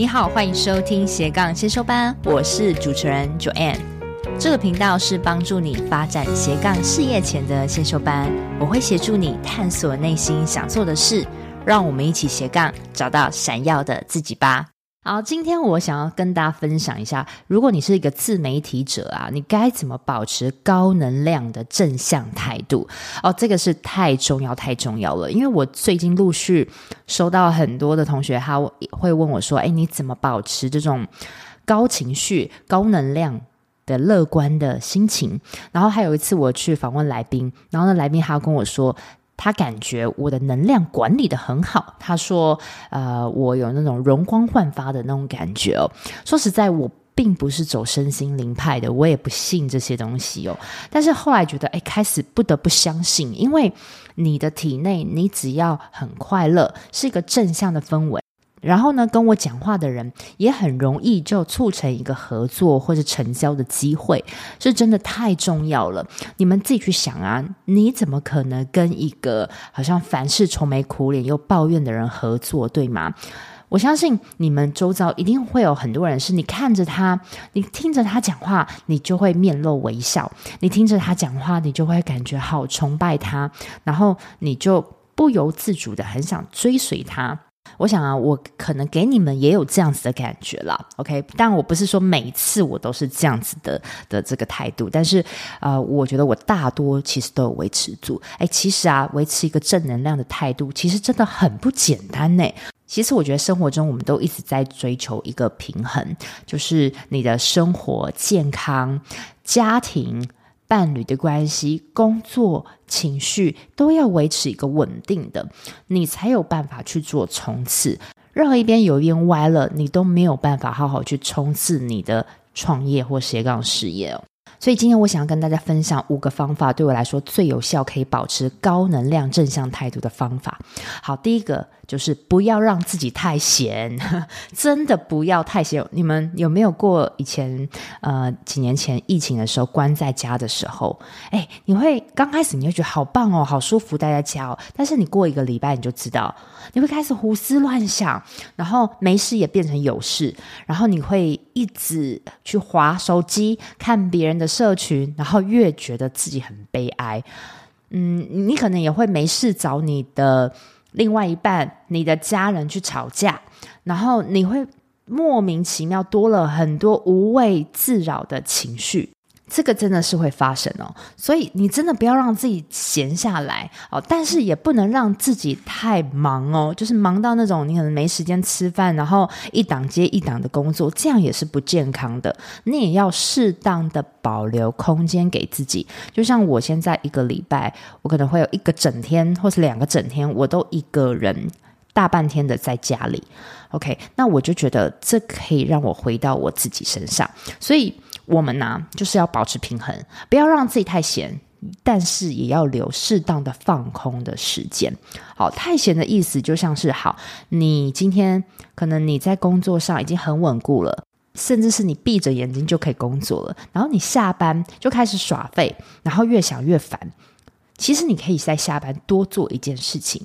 你好，欢迎收听斜杠先修班，我是主持人 Joanne。这个频道是帮助你发展斜杠事业前的先修班，我会协助你探索内心想做的事，让我们一起斜杠找到闪耀的自己吧。好，今天我想要跟大家分享一下，如果你是一个自媒体者啊，你该怎么保持高能量的正向态度？哦，这个是太重要、太重要了。因为我最近陆续收到很多的同学，他会问我说：“哎，你怎么保持这种高情绪、高能量的乐观的心情？”然后还有一次我去访问来宾，然后那来宾他跟我说。他感觉我的能量管理的很好。他说：“呃，我有那种容光焕发的那种感觉哦。说实在，我并不是走身心灵派的，我也不信这些东西哦。但是后来觉得，哎，开始不得不相信，因为你的体内，你只要很快乐，是一个正向的氛围。”然后呢，跟我讲话的人也很容易就促成一个合作或者成交的机会，是真的太重要了。你们自己去想啊，你怎么可能跟一个好像凡事愁眉苦脸又抱怨的人合作，对吗？我相信你们周遭一定会有很多人，是你看着他，你听着他讲话，你就会面露微笑；你听着他讲话，你就会感觉好崇拜他，然后你就不由自主的很想追随他。我想啊，我可能给你们也有这样子的感觉啦，OK？但我不是说每一次我都是这样子的的这个态度，但是呃，我觉得我大多其实都有维持住。哎，其实啊，维持一个正能量的态度，其实真的很不简单呢。其实我觉得生活中我们都一直在追求一个平衡，就是你的生活、健康、家庭。伴侣的关系、工作、情绪都要维持一个稳定的，你才有办法去做冲刺。任何一边有一边歪了，你都没有办法好好去冲刺你的创业或斜杠事业哦。所以今天我想要跟大家分享五个方法，对我来说最有效，可以保持高能量、正向态度的方法。好，第一个就是不要让自己太闲，真的不要太闲。你们有没有过以前呃几年前疫情的时候关在家的时候？哎，你会刚开始你会觉得好棒哦，好舒服待在家哦，但是你过一个礼拜你就知道，你会开始胡思乱想，然后没事也变成有事，然后你会一直去划手机看别人的社群，然后越觉得自己很悲哀，嗯，你可能也会没事找你的另外一半、你的家人去吵架，然后你会莫名其妙多了很多无谓自扰的情绪。这个真的是会发生哦，所以你真的不要让自己闲下来哦，但是也不能让自己太忙哦，就是忙到那种你可能没时间吃饭，然后一档接一档的工作，这样也是不健康的。你也要适当的保留空间给自己，就像我现在一个礼拜，我可能会有一个整天或是两个整天，我都一个人大半天的在家里。OK，那我就觉得这可以让我回到我自己身上，所以。我们呢、就是要保持平衡，不要让自己太闲，但是也要留适当的放空的时间。好，太闲的意思就像是，好，你今天可能你在工作上已经很稳固了，甚至是你闭着眼睛就可以工作了，然后你下班就开始耍废，然后越想越烦。其实你可以在下班多做一件事情。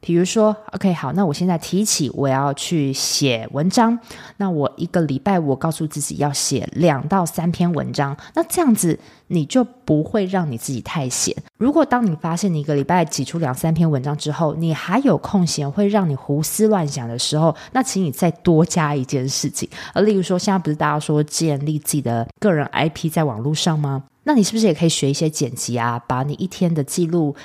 比如说，OK，好，那我现在提起我要去写文章，那我一个礼拜我告诉自己要写两到三篇文章，那这样子你就不会让你自己太闲。如果当你发现你一个礼拜挤出两三篇文章之后，你还有空闲会让你胡思乱想的时候，那请你再多加一件事情。而例如说，现在不是大家说建立自己的个人 IP 在网络上吗？那你是不是也可以学一些剪辑啊，把你一天的记录。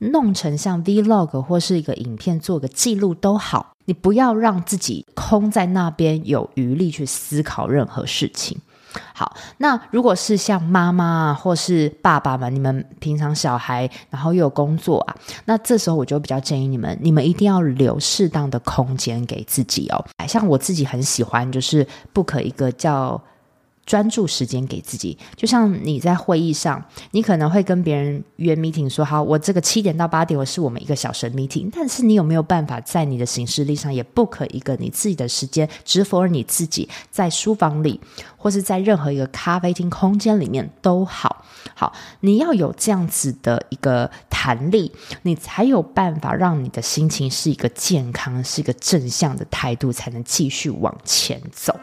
弄成像 Vlog 或是一个影片，做个记录都好。你不要让自己空在那边，有余力去思考任何事情。好，那如果是像妈妈啊，或是爸爸们，你们平常小孩，然后又有工作啊，那这时候我就比较建议你们，你们一定要留适当的空间给自己哦。像我自己很喜欢，就是 book 一个叫。专注时间给自己，就像你在会议上，你可能会跟别人约 meeting，说好，我这个七点到八点，我是我们一个小时 meeting。但是你有没有办法在你的行事历上也 book 一个你自己的时间，只 for 你自己，在书房里，或是在任何一个咖啡厅空间里面都好，好，你要有这样子的一个弹力，你才有办法让你的心情是一个健康，是一个正向的态度，才能继续往前走。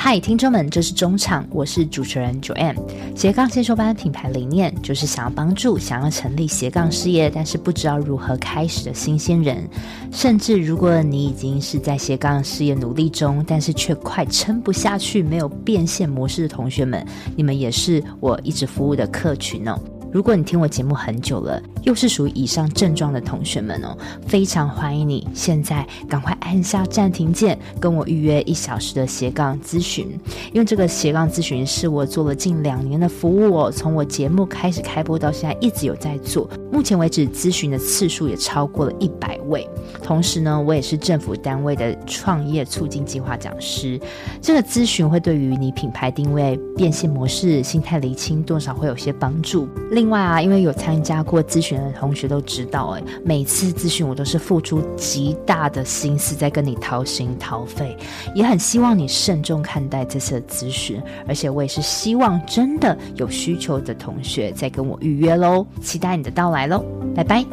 嗨，听众们，这是中场，我是主持人 Joanne。斜杠先修班品牌理念就是想要帮助想要成立斜杠事业，但是不知道如何开始的新鲜人，甚至如果你已经是在斜杠事业努力中，但是却快撑不下去，没有变现模式的同学们，你们也是我一直服务的客群哦。如果你听我节目很久了，又是属于以上症状的同学们哦，非常欢迎你现在赶快按下暂停键，跟我预约一小时的斜杠咨询。因为这个斜杠咨询是我做了近两年的服务哦，从我节目开始开播到现在一直有在做，目前为止咨询的次数也超过了一百位。同时呢，我也是政府单位的创业促进计划讲师。这个咨询会对于你品牌定位、变现模式、心态厘清多少会有些帮助。另外啊，因为有参加过咨询的同学都知道，哎，每次咨询我都是付出极大的心思在跟你掏心掏肺，也很希望你慎重看待这次的咨询，而且我也是希望真的有需求的同学再跟我预约喽，期待你的到来喽，拜拜。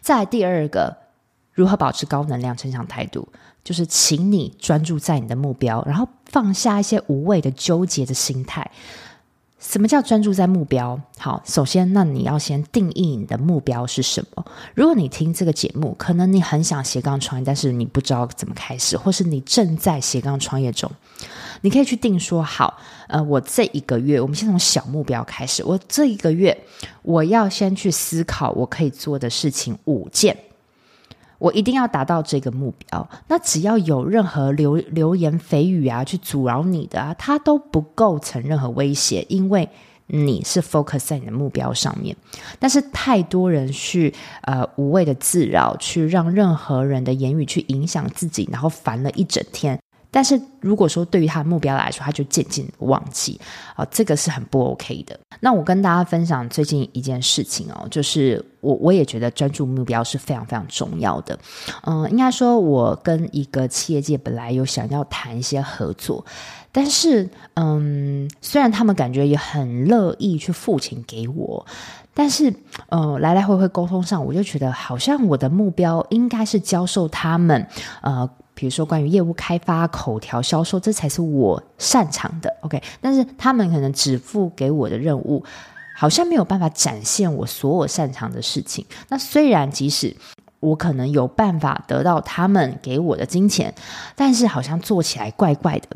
再来第二个，如何保持高能量成长态度，就是请你专注在你的目标，然后放下一些无谓的纠结的心态。什么叫专注在目标？好，首先，那你要先定义你的目标是什么。如果你听这个节目，可能你很想斜杠创业，但是你不知道怎么开始，或是你正在斜杠创业中，你可以去定说好，呃，我这一个月，我们先从小目标开始。我这一个月，我要先去思考我可以做的事情五件。我一定要达到这个目标。那只要有任何流流言蜚语啊，去阻挠你的啊，它都不构成任何威胁，因为你是 focus 在你的目标上面。但是太多人去呃无谓的自扰，去让任何人的言语去影响自己，然后烦了一整天。但是如果说对于他的目标来说，他就渐渐忘记啊，这个是很不 OK 的。那我跟大家分享最近一件事情哦，就是我我也觉得专注目标是非常非常重要的。嗯，应该说，我跟一个企业界本来有想要谈一些合作，但是嗯，虽然他们感觉也很乐意去付钱给我，但是呃，来来回回沟通上，我就觉得好像我的目标应该是教授他们呃。比如说关于业务开发、口条销售，这才是我擅长的。OK，但是他们可能只付给我的任务，好像没有办法展现我所有擅长的事情。那虽然即使我可能有办法得到他们给我的金钱，但是好像做起来怪怪的，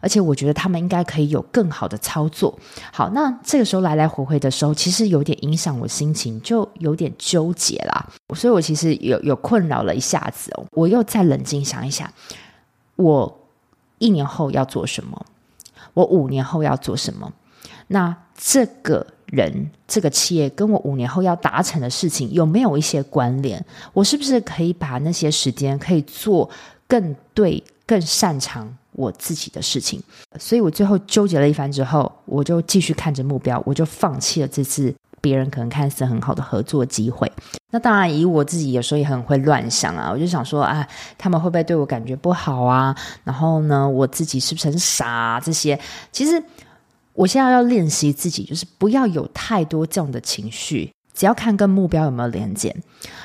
而且我觉得他们应该可以有更好的操作。好，那这个时候来来回回的时候，其实有点影响我心情，就有点纠结啦。所以我其实有有困扰了一下子哦，我又再冷静想一想，我一年后要做什么？我五年后要做什么？那这个。人这个企业跟我五年后要达成的事情有没有一些关联？我是不是可以把那些时间可以做更对、更擅长我自己的事情？所以我最后纠结了一番之后，我就继续看着目标，我就放弃了这次别人可能看似很好的合作机会。那当然，以我自己有时候也很会乱想啊，我就想说啊，他们会不会对我感觉不好啊？然后呢，我自己是不是很傻啊？这些其实。我现在要练习自己，就是不要有太多这样的情绪。只要看跟目标有没有连接，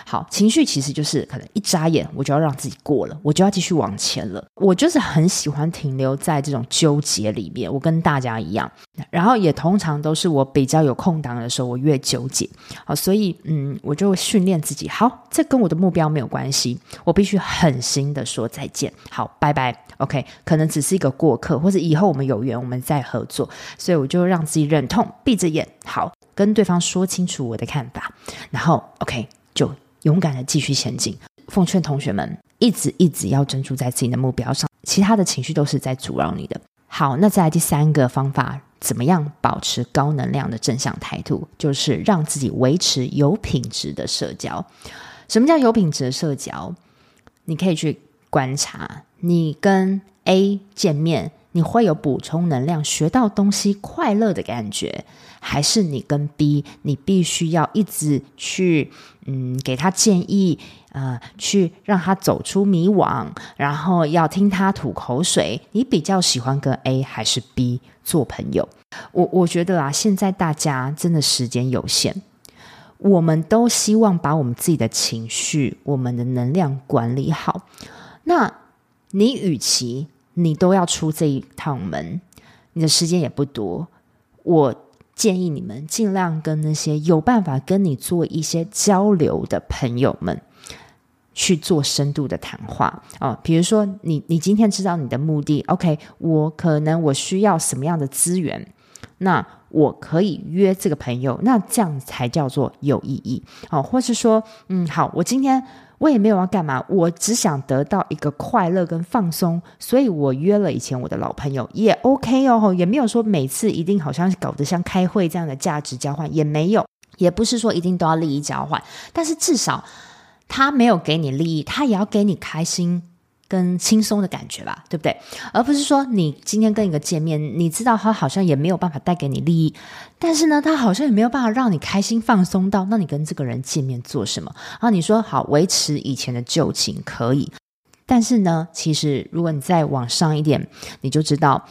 好，情绪其实就是可能一眨眼，我就要让自己过了，我就要继续往前了。我就是很喜欢停留在这种纠结里面，我跟大家一样，然后也通常都是我比较有空档的时候，我越纠结。好，所以嗯，我就训练自己，好，这跟我的目标没有关系，我必须狠心的说再见，好，拜拜，OK，可能只是一个过客，或者以后我们有缘，我们再合作。所以我就让自己忍痛闭着眼，好。跟对方说清楚我的看法，然后 OK 就勇敢的继续前进。奉劝同学们，一直一直要专注在自己的目标上，其他的情绪都是在阻扰你的。好，那再来第三个方法，怎么样保持高能量的正向态度？就是让自己维持有品质的社交。什么叫有品质的社交？你可以去观察，你跟 A 见面，你会有补充能量、学到东西、快乐的感觉，还是你跟 B，你必须要一直去嗯给他建议，呃，去让他走出迷惘，然后要听他吐口水？你比较喜欢跟 A 还是 B 做朋友？我我觉得啊，现在大家真的时间有限，我们都希望把我们自己的情绪、我们的能量管理好。那你与其你都要出这一趟门，你的时间也不多。我建议你们尽量跟那些有办法跟你做一些交流的朋友们去做深度的谈话哦。比如说你，你你今天知道你的目的，OK？我可能我需要什么样的资源，那我可以约这个朋友，那这样才叫做有意义哦。或是说，嗯，好，我今天。我也没有要干嘛，我只想得到一个快乐跟放松，所以我约了以前我的老朋友，也 OK 哦，也没有说每次一定好像搞得像开会这样的价值交换，也没有，也不是说一定都要利益交换，但是至少他没有给你利益，他也要给你开心。跟轻松的感觉吧，对不对？而不是说你今天跟一个见面，你知道他好像也没有办法带给你利益，但是呢，他好像也没有办法让你开心放松到。那你跟这个人见面做什么？啊，你说好维持以前的旧情可以，但是呢，其实如果你再往上一点，你就知道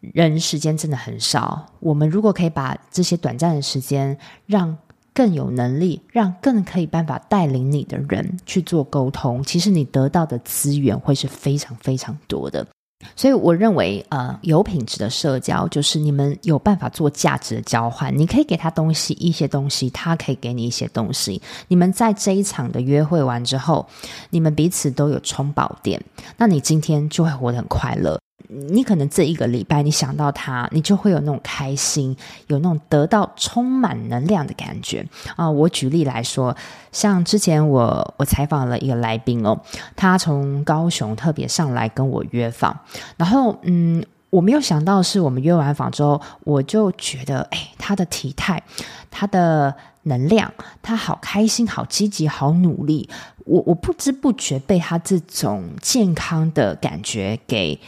人时间真的很少。我们如果可以把这些短暂的时间让。更有能力让更可以办法带领你的人去做沟通，其实你得到的资源会是非常非常多的。所以我认为，呃，有品质的社交就是你们有办法做价值的交换。你可以给他东西，一些东西，他可以给你一些东西。你们在这一场的约会完之后，你们彼此都有充饱电，那你今天就会活得很快乐。你可能这一个礼拜，你想到他，你就会有那种开心，有那种得到充满能量的感觉啊！我举例来说，像之前我我采访了一个来宾哦，他从高雄特别上来跟我约访，然后嗯，我没有想到是我们约完访之后，我就觉得哎，他的体态，他的能量，他好开心，好积极，好努力，我我不知不觉被他这种健康的感觉给。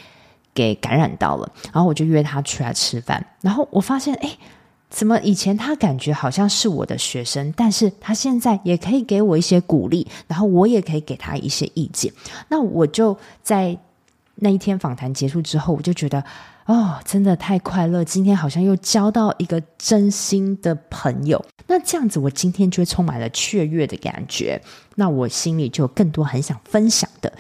给感染到了，然后我就约他出来吃饭，然后我发现，哎，怎么以前他感觉好像是我的学生，但是他现在也可以给我一些鼓励，然后我也可以给他一些意见。那我就在那一天访谈结束之后，我就觉得，哦，真的太快乐，今天好像又交到一个真心的朋友。那这样子，我今天就充满了雀跃的感觉，那我心里就有更多很想分享的。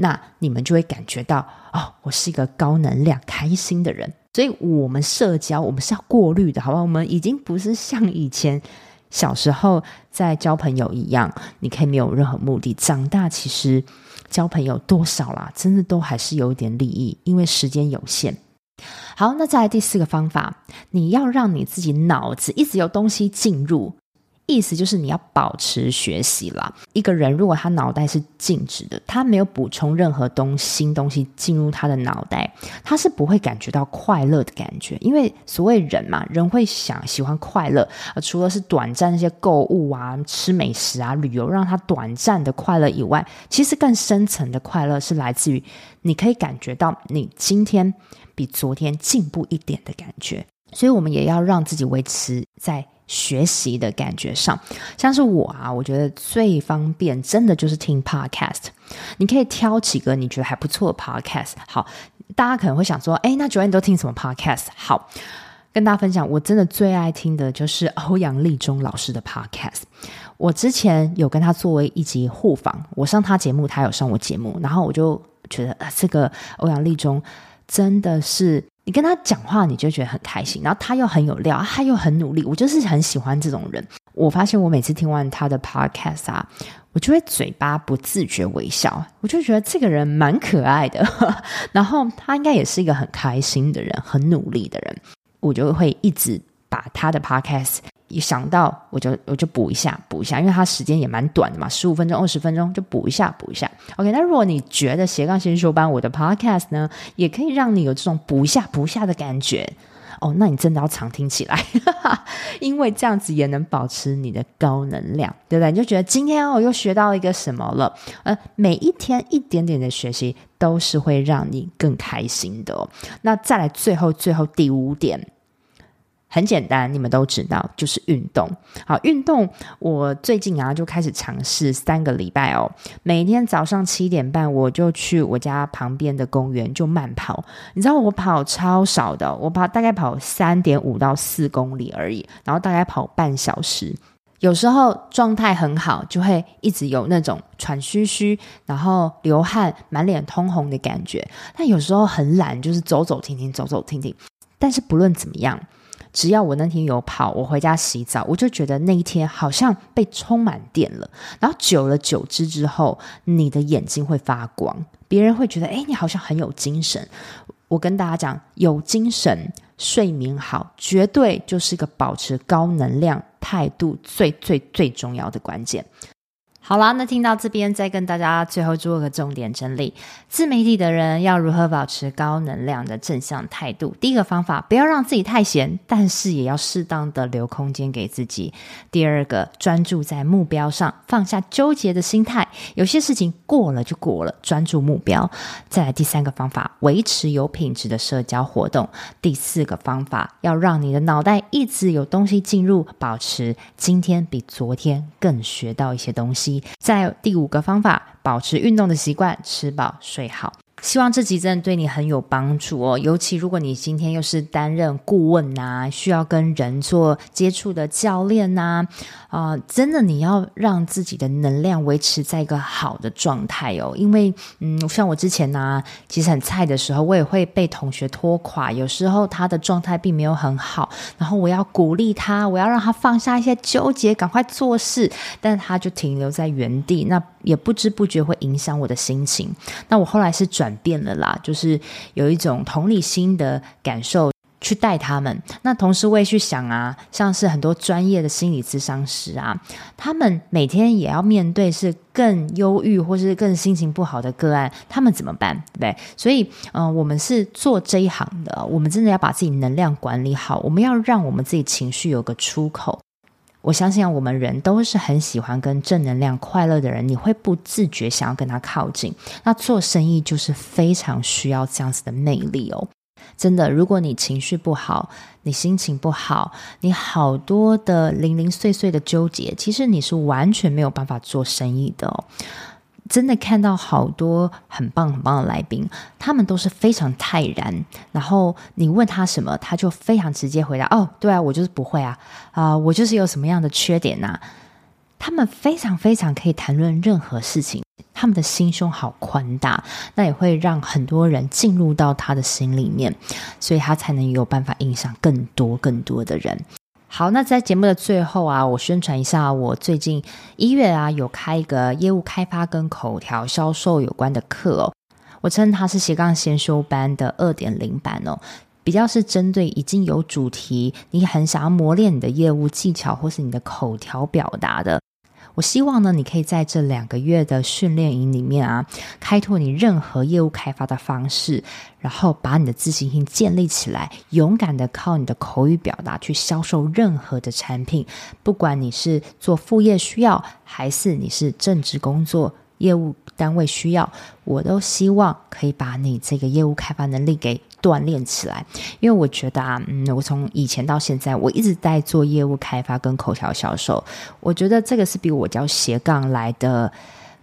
那你们就会感觉到哦，我是一个高能量、开心的人。所以，我们社交，我们是要过滤的，好吧？我们已经不是像以前小时候在交朋友一样，你可以没有任何目的。长大其实交朋友多少啦，真的都还是有一点利益，因为时间有限。好，那再来第四个方法，你要让你自己脑子一直有东西进入。意思就是你要保持学习啦。一个人如果他脑袋是静止的，他没有补充任何东新东西进入他的脑袋，他是不会感觉到快乐的感觉。因为所谓人嘛，人会想喜欢快乐，而除了是短暂那些购物啊、吃美食啊、旅游让他短暂的快乐以外，其实更深层的快乐是来自于你可以感觉到你今天比昨天进步一点的感觉。所以我们也要让自己维持在。学习的感觉上，像是我啊，我觉得最方便，真的就是听 podcast。你可以挑几个你觉得还不错的 podcast。好，大家可能会想说，诶，那 Joanne 你都听什么 podcast？好，跟大家分享，我真的最爱听的就是欧阳立中老师的 podcast。我之前有跟他作为一集互访，我上他节目，他有上我节目，然后我就觉得，啊，这个欧阳立中真的是。你跟他讲话，你就觉得很开心，然后他又很有料，他又很努力，我就是很喜欢这种人。我发现我每次听完他的 podcast 啊，我就会嘴巴不自觉微笑，我就觉得这个人蛮可爱的，然后他应该也是一个很开心的人，很努力的人，我就会一直把他的 podcast。一想到我就我就补一下补一下，因为它时间也蛮短的嘛，十五分钟二十分钟就补一下补一下。OK，那如果你觉得斜杠先修班我的 Podcast 呢，也可以让你有这种补一下补一下的感觉哦，那你真的要常听起来，因为这样子也能保持你的高能量，对不对？你就觉得今天我又学到一个什么了？呃，每一天一点点的学习都是会让你更开心的哦。那再来，最后最后第五点。很简单，你们都知道，就是运动。好，运动，我最近啊就开始尝试三个礼拜哦。每天早上七点半，我就去我家旁边的公园就慢跑。你知道我跑超少的，我跑大概跑三点五到四公里而已，然后大概跑半小时。有时候状态很好，就会一直有那种喘吁吁，然后流汗、满脸通红的感觉。但有时候很懒，就是走走停停，走走停停。但是不论怎么样。只要我那天有跑，我回家洗澡，我就觉得那一天好像被充满电了。然后久了久之之后，你的眼睛会发光，别人会觉得，哎，你好像很有精神。我跟大家讲，有精神、睡眠好，绝对就是一个保持高能量态度最最最重要的关键。好啦，那听到这边，再跟大家最后做个重点整理：自媒体的人要如何保持高能量的正向态度？第一个方法，不要让自己太闲，但是也要适当的留空间给自己。第二个，专注在目标上，放下纠结的心态。有些事情过了就过了，专注目标。再来第三个方法，维持有品质的社交活动。第四个方法，要让你的脑袋一直有东西进入，保持今天比昨天更学到一些东西。在第五个方法，保持运动的习惯，吃饱睡好。希望这集真的对你很有帮助哦，尤其如果你今天又是担任顾问呐，需要跟人做接触的教练呐，啊、真的你要让自己的能量维持在一个好的状态哦，因为嗯，像我之前呢，其实很菜的时候，我也会被同学拖垮，有时候他的状态并没有很好，然后我要鼓励他，我要让他放下一些纠结，赶快做事，但他就停留在原地，那也不知不觉会影响我的心情。那我后来是转。转变了啦，就是有一种同理心的感受去带他们。那同时我也去想啊，像是很多专业的心理咨商师啊，他们每天也要面对是更忧郁或是更心情不好的个案，他们怎么办？对不对？所以，嗯、我们是做这一行的，我们真的要把自己能量管理好，我们要让我们自己情绪有个出口。我相信啊，我们人都是很喜欢跟正能量、快乐的人，你会不自觉想要跟他靠近。那做生意就是非常需要这样子的魅力哦。真的，如果你情绪不好，你心情不好，你好多的零零碎碎的纠结，其实你是完全没有办法做生意的哦。真的看到好多很棒很棒的来宾，他们都是非常泰然。然后你问他什么，他就非常直接回答：“哦，对啊，我就是不会啊，啊、我就是有什么样的缺点呐、”他们非常非常可以谈论任何事情，他们的心胸好宽大，那也会让很多人进入到他的心里面，所以他才能有办法影响更多更多的人。好，那在节目的最后啊，我宣传一下，我最近一月啊有开一个业务开发跟口条销售有关的课哦，我称它是斜杠先修班的二点零版哦，比较是针对已经有主题，你很想要磨练你的业务技巧或是你的口条表达的。我希望呢，你可以在这两个月的训练营里面啊，开拓你任何业务开发的方式，然后把你的自信心建立起来，勇敢的靠你的口语表达去销售任何的产品，不管你是做副业需要，还是你是正职工作。业务单位需要，我都希望可以把你这个业务开发能力给锻炼起来，因为我觉得啊，嗯，我从以前到现在，我一直在做业务开发跟口条销售，我觉得这个是比我教斜杠来的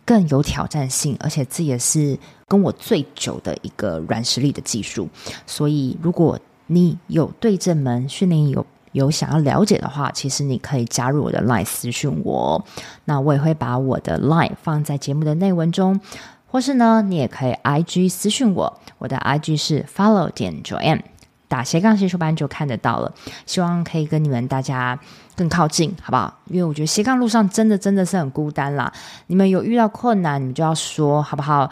更有挑战性，而且这也是跟我最久的一个软实力的技术。所以，如果你有对这门训练有有想要了解的话，其实你可以加入我的 LINE 私讯我，那我也会把我的 LINE 放在节目的内文中，或是呢，你也可以 IG 私讯我，我的 IG 是 follow 点 Joanne，打斜杠先修班就看得到了。希望可以跟你们大家更靠近，好不好？因为我觉得斜杠路上真的真的是很孤单啦，你们有遇到困难，你们就要说，好不好？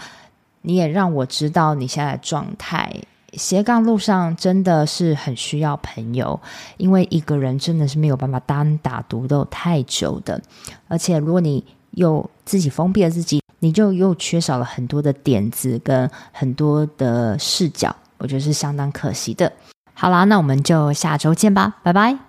你也让我知道你现在的状态。斜杠路上真的是很需要朋友，因为一个人真的是没有办法单打独斗太久的。而且，如果你又自己封闭了自己，你就又缺少了很多的点子跟很多的视角，我觉得是相当可惜的。好啦，那我们就下周见吧，拜拜。